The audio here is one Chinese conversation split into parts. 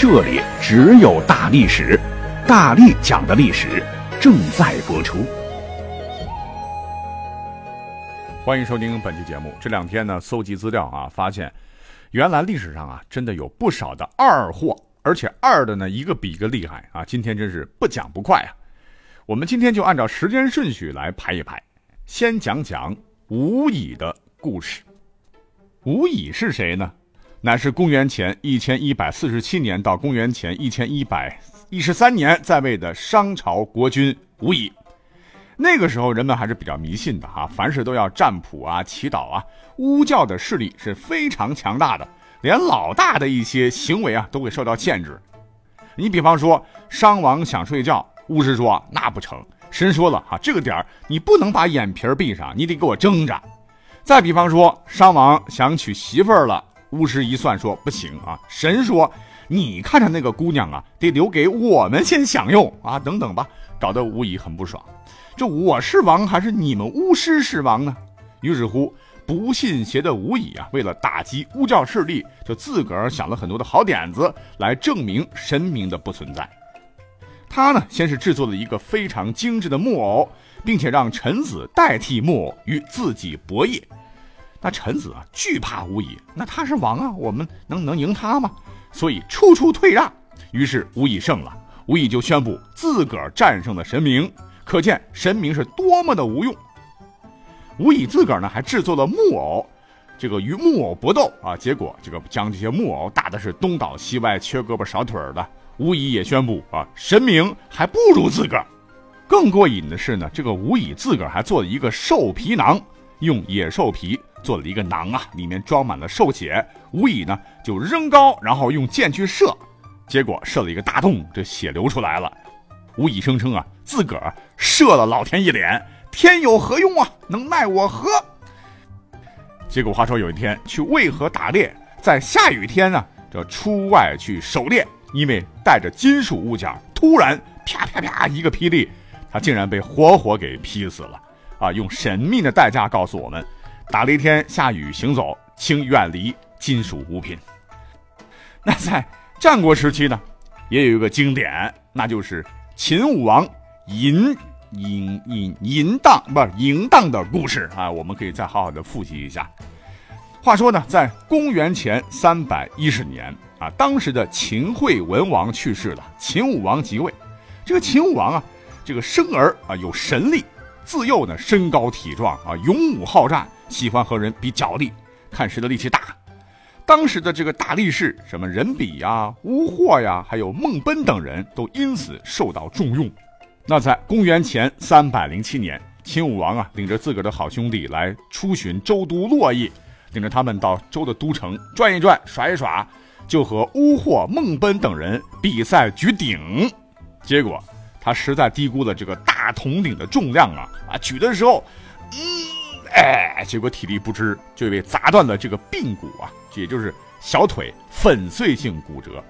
这里只有大历史，大力讲的历史正在播出。欢迎收听本期节目。这两天呢，搜集资料啊，发现原来历史上啊，真的有不少的二货，而且二的呢，一个比一个厉害啊。今天真是不讲不快啊。我们今天就按照时间顺序来排一排，先讲讲吴乙的故事。吴乙是谁呢？乃是公元前一千一百四十七年到公元前一千一百一十三年在位的商朝国君吴乙。那个时候人们还是比较迷信的哈，凡事都要占卜啊、祈祷啊。巫教的势力是非常强大的，连老大的一些行为啊都会受到限制。你比方说，商王想睡觉，巫师说那不成，神说了哈，这个点儿你不能把眼皮闭上，你得给我睁着。再比方说，商王想娶媳妇儿了。巫师一算说不行啊，神说你看着那个姑娘啊，得留给我们先享用啊，等等吧，搞得巫乙很不爽。这我是王还是你们巫师是王呢？于是乎，不信邪的巫乙啊，为了打击巫教势力，就自个儿想了很多的好点子来证明神明的不存在。他呢，先是制作了一个非常精致的木偶，并且让臣子代替木偶与自己博弈。那臣子啊惧怕无疑，那他是王啊，我们能能赢他吗？所以处处退让。于是无以胜了，无以就宣布自个儿战胜了神明，可见神明是多么的无用。无以自个儿呢还制作了木偶，这个与木偶搏斗啊，结果这个将这些木偶打的是东倒西歪、缺胳膊少腿的。无以也宣布啊，神明还不如自个儿。更过瘾的是呢，这个无以自个儿还做了一个兽皮囊，用野兽皮。做了一个囊啊，里面装满了兽血。吴乙呢就扔高，然后用箭去射，结果射了一个大洞，这血流出来了。吴乙声称啊，自个儿射了老天一脸，天有何用啊？能奈我何？结果话说有一天去渭河打猎，在下雨天呢，这出外去狩猎，因为带着金属物件，突然啪啪啪一个霹雳，他竟然被活活给劈死了。啊，用神秘的代价告诉我们。打了一天下雨，行走，请远离金属物品。那在战国时期呢，也有一个经典，那就是秦武王淫淫淫淫荡，不是淫荡的故事啊。我们可以再好好的复习一下。话说呢，在公元前三百一十年啊，当时的秦惠文王去世了，秦武王即位。这个秦武王啊，这个生儿啊有神力，自幼呢身高体壮啊，勇武好战。喜欢和人比脚力，看谁的力气大。当时的这个大力士，什么任比呀、乌霍呀，还有孟奔等人都因此受到重用。那在公元前三百零七年，秦武王啊，领着自个儿的好兄弟来出巡周都洛邑，领着他们到周的都城转一转、耍一耍，就和乌霍、孟奔等人比赛举鼎。结果他实在低估了这个大铜鼎的重量啊啊！举的时候，嗯。哎，结果体力不支，就被砸断了这个髌骨啊，也就是小腿粉碎性骨折。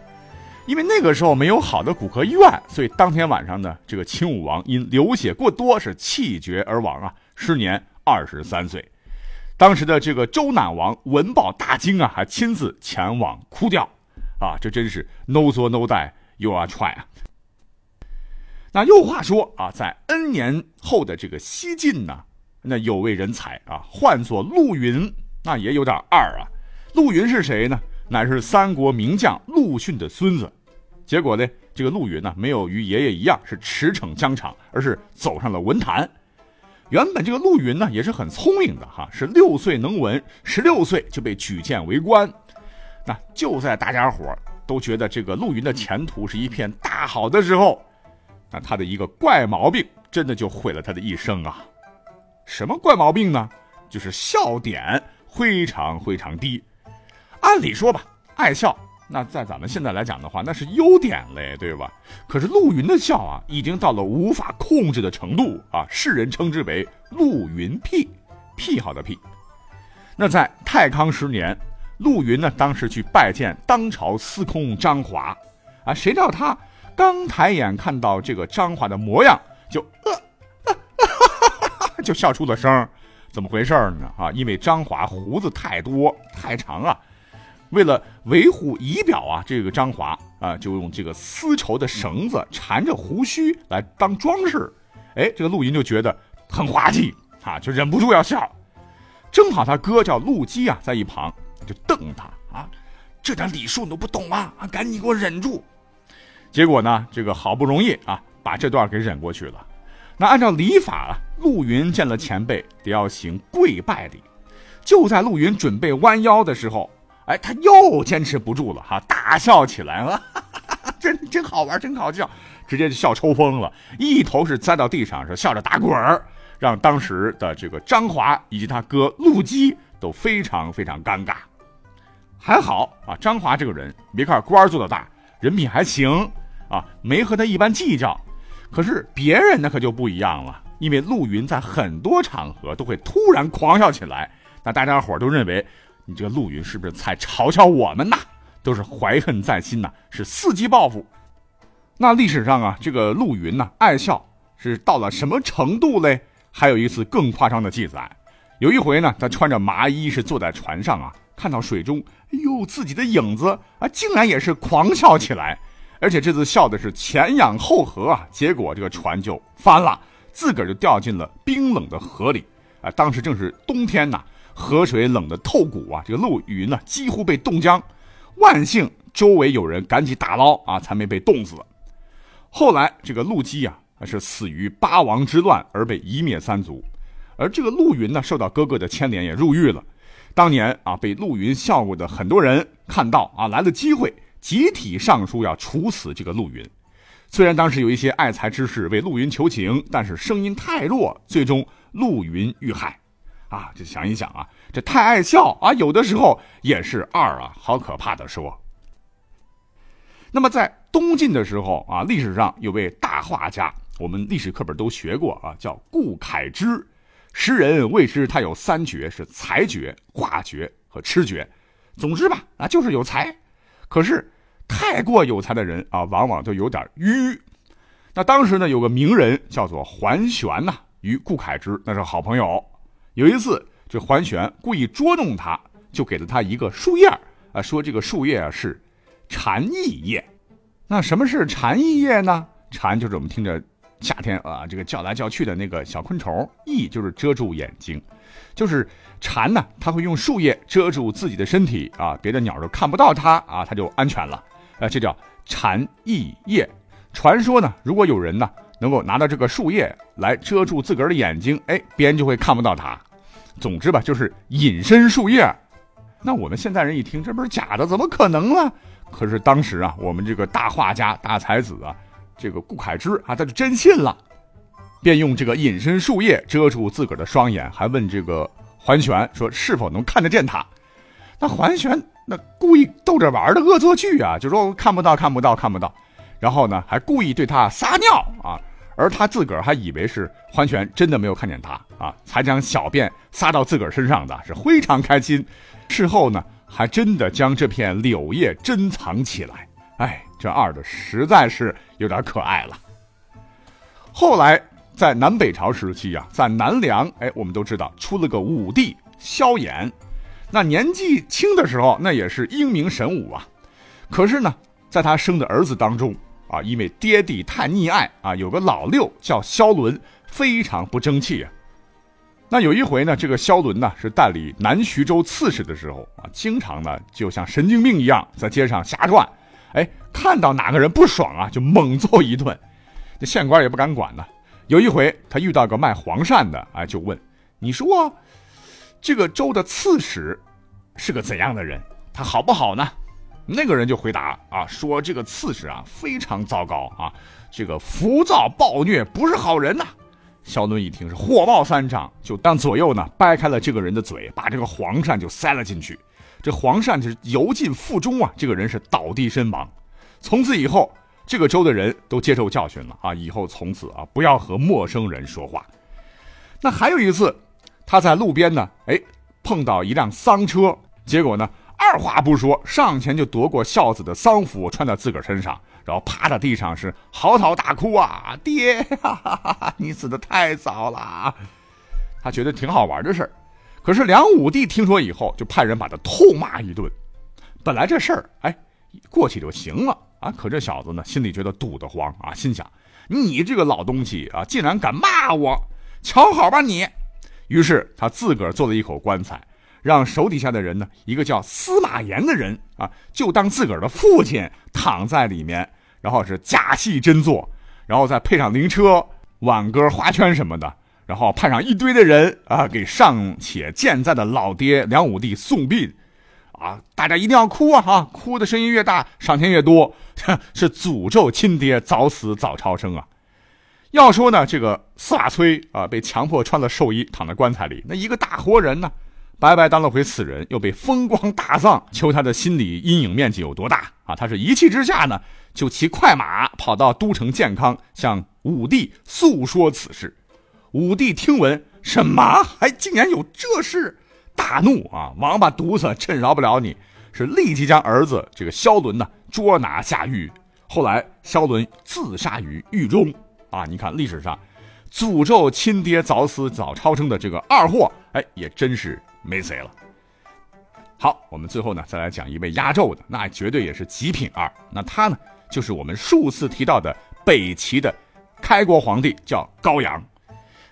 因为那个时候没有好的骨科医院，所以当天晚上呢，这个秦武王因流血过多是气绝而亡啊，时年二十三岁。当时的这个周赧王闻报大惊啊，还亲自前往哭吊啊，这真是 no 作 no die you are try 啊。那又话说啊，在 N 年后的这个西晋呢。那有位人才啊，唤作陆云，那也有点二啊。陆云是谁呢？乃是三国名将陆逊的孙子。结果呢，这个陆云呢，没有与爷爷一样是驰骋疆场，而是走上了文坛。原本这个陆云呢，也是很聪明的哈，是六岁能文，十六岁就被举荐为官。那就在大家伙都觉得这个陆云的前途是一片大好的时候，那他的一个怪毛病，真的就毁了他的一生啊。什么怪毛病呢？就是笑点非常非常低。按理说吧，爱笑那在咱们现在来讲的话，那是优点嘞，对吧？可是陆云的笑啊，已经到了无法控制的程度啊，世人称之为陆云癖，癖好的癖。那在太康十年，陆云呢，当时去拜见当朝司空张华，啊，谁知道他刚抬眼看到这个张华的模样，就呃，就笑出了声怎么回事呢？啊，因为张华胡子太多太长啊。为了维护仪表啊，这个张华啊，就用这个丝绸的绳子缠着胡须来当装饰。哎，这个陆云就觉得很滑稽啊，就忍不住要笑。正好他哥叫陆基啊，在一旁就瞪他啊，这点礼数你都不懂吗？啊，赶紧给我忍住。结果呢，这个好不容易啊，把这段给忍过去了。那按照礼法啊，陆云见了前辈得要行跪拜礼。就在陆云准备弯腰的时候。哎，他又坚持不住了哈，大笑起来了，哈 哈真真好玩，真好笑，直接就笑抽风了，一头是栽到地上，是笑着打滚儿，让当时的这个张华以及他哥陆基都非常非常尴尬。还好啊，张华这个人，别看官做的大，人品还行啊，没和他一般计较。可是别人那可就不一样了，因为陆云在很多场合都会突然狂笑起来，那大家伙都认为。你这个陆云是不是在嘲笑我们呐？都是怀恨在心呐，是伺机报复。那历史上啊，这个陆云呐爱笑是到了什么程度嘞？还有一次更夸张的记载，有一回呢，他穿着麻衣是坐在船上啊，看到水中，哎呦，自己的影子啊，竟然也是狂笑起来，而且这次笑的是前仰后合啊，结果这个船就翻了，自个儿就掉进了冰冷的河里啊。当时正是冬天呐。河水冷得透骨啊！这个陆云呢，几乎被冻僵，万幸周围有人赶紧打捞啊，才没被冻死。后来这个陆基啊，是死于八王之乱而被夷灭三族，而这个陆云呢，受到哥哥的牵连也入狱了。当年啊，被陆云笑过的很多人看到啊，来了机会，集体上书要处死这个陆云。虽然当时有一些爱才之士为陆云求情，但是声音太弱，最终陆云遇害。啊，就想一想啊，这太爱笑啊，有的时候也是二啊，好可怕的说。那么在东晋的时候啊，历史上有位大画家，我们历史课本都学过啊，叫顾恺之。诗人谓之他有三绝，是才绝、画绝和痴绝。总之吧，啊，就是有才。可是太过有才的人啊，往往都有点迂。那当时呢，有个名人叫做桓玄呐，与顾恺之那是好朋友。有一次，这桓玄故意捉弄他，就给了他一个树叶啊，说这个树叶啊是蝉翼叶。那什么是蝉翼叶呢？蝉就是我们听着夏天啊这个叫来叫去的那个小昆虫，翼就是遮住眼睛，就是蝉呢，它会用树叶遮住自己的身体啊，别的鸟都看不到它啊，它就安全了啊，这叫蝉翼叶。传说呢，如果有人呢能够拿到这个树叶来遮住自个儿的眼睛，哎，别人就会看不到它。总之吧，就是隐身树叶。那我们现在人一听，这不是假的，怎么可能呢？可是当时啊，我们这个大画家、大才子啊，这个顾恺之啊，他就真信了，便用这个隐身树叶遮住自个儿的双眼，还问这个桓玄说是否能看得见他。那桓玄那故意逗着玩的恶作剧啊，就说看不到，看不到，看不到。然后呢，还故意对他撒尿啊。而他自个儿还以为是桓玄真的没有看见他啊，才将小便撒到自个儿身上的，是非常开心。事后呢，还真的将这片柳叶珍藏起来。哎，这二的实在是有点可爱了。后来在南北朝时期啊，在南梁，哎，我们都知道出了个武帝萧衍，那年纪轻的时候，那也是英明神武啊。可是呢，在他生的儿子当中。啊，因为爹地太溺爱啊，有个老六叫萧伦，非常不争气啊。那有一回呢，这个萧伦呢是代理南徐州刺史的时候啊，经常呢就像神经病一样在街上瞎转，哎，看到哪个人不爽啊，就猛揍一顿。这县官也不敢管呢。有一回他遇到个卖黄鳝的，哎，就问：“你说这个州的刺史是个怎样的人？他好不好呢？”那个人就回答啊，说这个刺史啊非常糟糕啊，这个浮躁暴虐，不是好人呐。萧伦一听是火冒三丈，就当左右呢掰开了这个人的嘴，把这个黄鳝就塞了进去，这黄鳝是油进腹中啊，这个人是倒地身亡。从此以后，这个州的人都接受教训了啊，以后从此啊不要和陌生人说话。那还有一次，他在路边呢，哎，碰到一辆丧车，结果呢，二话不说上前就夺过孝子的丧服穿在自个儿身上，然后趴在地上是嚎啕大哭啊，爹呀，你死的太早了。他觉得挺好玩的事儿。可是梁武帝听说以后，就派人把他痛骂一顿。本来这事儿，哎，过去就行了啊。可这小子呢，心里觉得堵得慌啊，心想：你这个老东西啊，竟然敢骂我，瞧好吧你！于是他自个儿做了一口棺材，让手底下的人呢，一个叫司马炎的人啊，就当自个儿的父亲躺在里面，然后是假戏真做，然后再配上灵车、挽歌、花圈什么的。然后派上一堆的人啊，给尚且健在的老爹梁武帝送殡，啊，大家一定要哭啊！哈，哭的声音越大，赏钱越多，是诅咒亲爹早死早超生啊！要说呢，这个司马崔啊，被强迫穿了寿衣，躺在棺材里，那一个大活人呢，白白当了回死人，又被风光大葬，求他的心理阴影面积有多大啊？他是一气之下呢，就骑快马跑到都城健康，向武帝诉说此事。武帝听闻，什么还竟然有这事，大怒啊！王八犊子，朕饶不了你！是立即将儿子这个萧伦呢捉拿下狱。后来萧伦自杀于狱中啊！你看历史上，诅咒亲爹早死早超生的这个二货，哎，也真是没谁了。好，我们最后呢再来讲一位压轴的，那绝对也是极品二。那他呢就是我们数次提到的北齐的开国皇帝，叫高阳。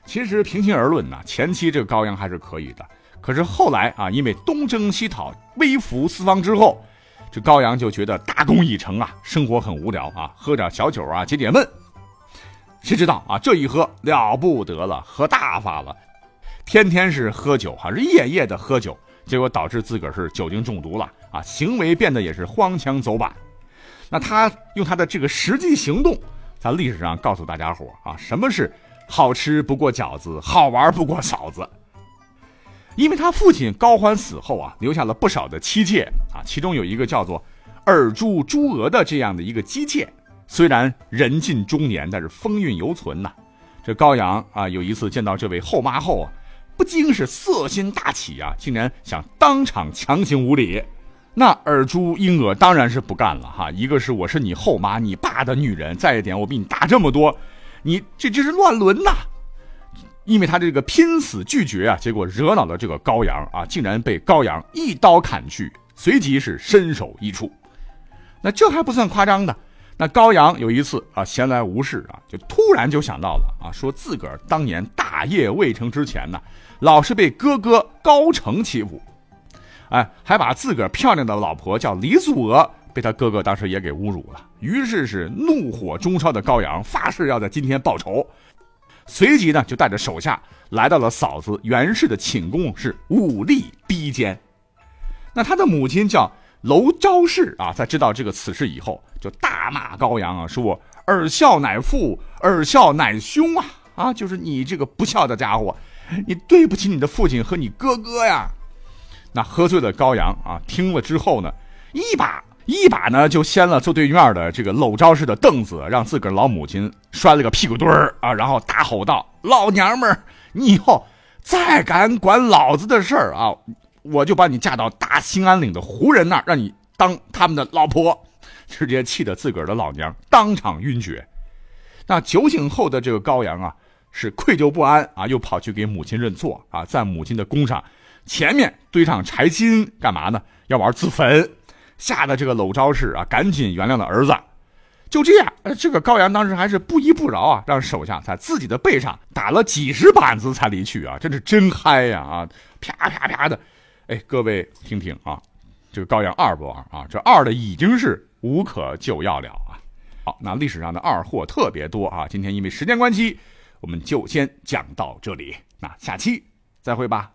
其实平心而论呢，前期这个高阳还是可以的。可是后来啊，因为东征西讨、威服四方之后，这高阳就觉得大功已成啊，生活很无聊啊，喝点小酒啊解解闷。谁知道啊，这一喝了不得了，喝大发了，天天是喝酒，还是夜夜的喝酒，结果导致自个儿是酒精中毒了啊，行为变得也是荒腔走板。那他用他的这个实际行动，在历史上告诉大家伙啊，什么是？好吃不过饺子，好玩不过嫂子。因为他父亲高欢死后啊，留下了不少的妻妾啊，其中有一个叫做尔朱朱娥的这样的一个姬妾，虽然人近中年，但是风韵犹存呐。这高阳啊，有一次见到这位后妈后啊，不禁是色心大起啊，竟然想当场强行无礼。那尔朱英娥当然是不干了哈，一个是我是你后妈，你爸的女人，再一点我比你大这么多。你这这是乱伦呐！因为他这个拼死拒绝啊，结果惹恼了这个高阳啊，竟然被高阳一刀砍去，随即是身首异处。那这还不算夸张的，那高阳有一次啊闲来无事啊，就突然就想到了啊，说自个儿当年大业未成之前呢，老是被哥哥高成欺负，哎，还把自个儿漂亮的老婆叫李祖娥。被他哥哥当时也给侮辱了，于是是怒火中烧的高阳发誓要在今天报仇，随即呢就带着手下来到了嫂子袁氏的寝宫，是武力逼奸。那他的母亲叫娄昭氏啊，在知道这个此事以后，就大骂高阳啊，说尔孝乃父，尔孝乃兄啊啊，就是你这个不孝的家伙，你对不起你的父亲和你哥哥呀。那喝醉的高阳啊，听了之后呢，一把。一把呢就掀了坐对面的这个搂招式的凳子，让自个儿老母亲摔了个屁股墩儿啊，然后大吼道：“老娘们儿，你以后再敢管老子的事儿啊，我就把你嫁到大兴安岭的胡人那儿，让你当他们的老婆。”直接气得自个儿的老娘当场晕厥。那酒醒后的这个高阳啊，是愧疚不安啊，又跑去给母亲认错啊，在母亲的宫上前面堆上柴薪，干嘛呢？要玩自焚。吓得这个搂招氏啊，赶紧原谅了儿子。就这样，呃这个高阳当时还是不依不饶啊，让手下在自己的背上打了几十板子才离去啊，真是真嗨呀啊！啪啪啪的，哎，各位听听啊，这个高阳二不二啊？这二的已经是无可救药了啊！好，那历史上的二货特别多啊，今天因为时间关系，我们就先讲到这里，那下期再会吧。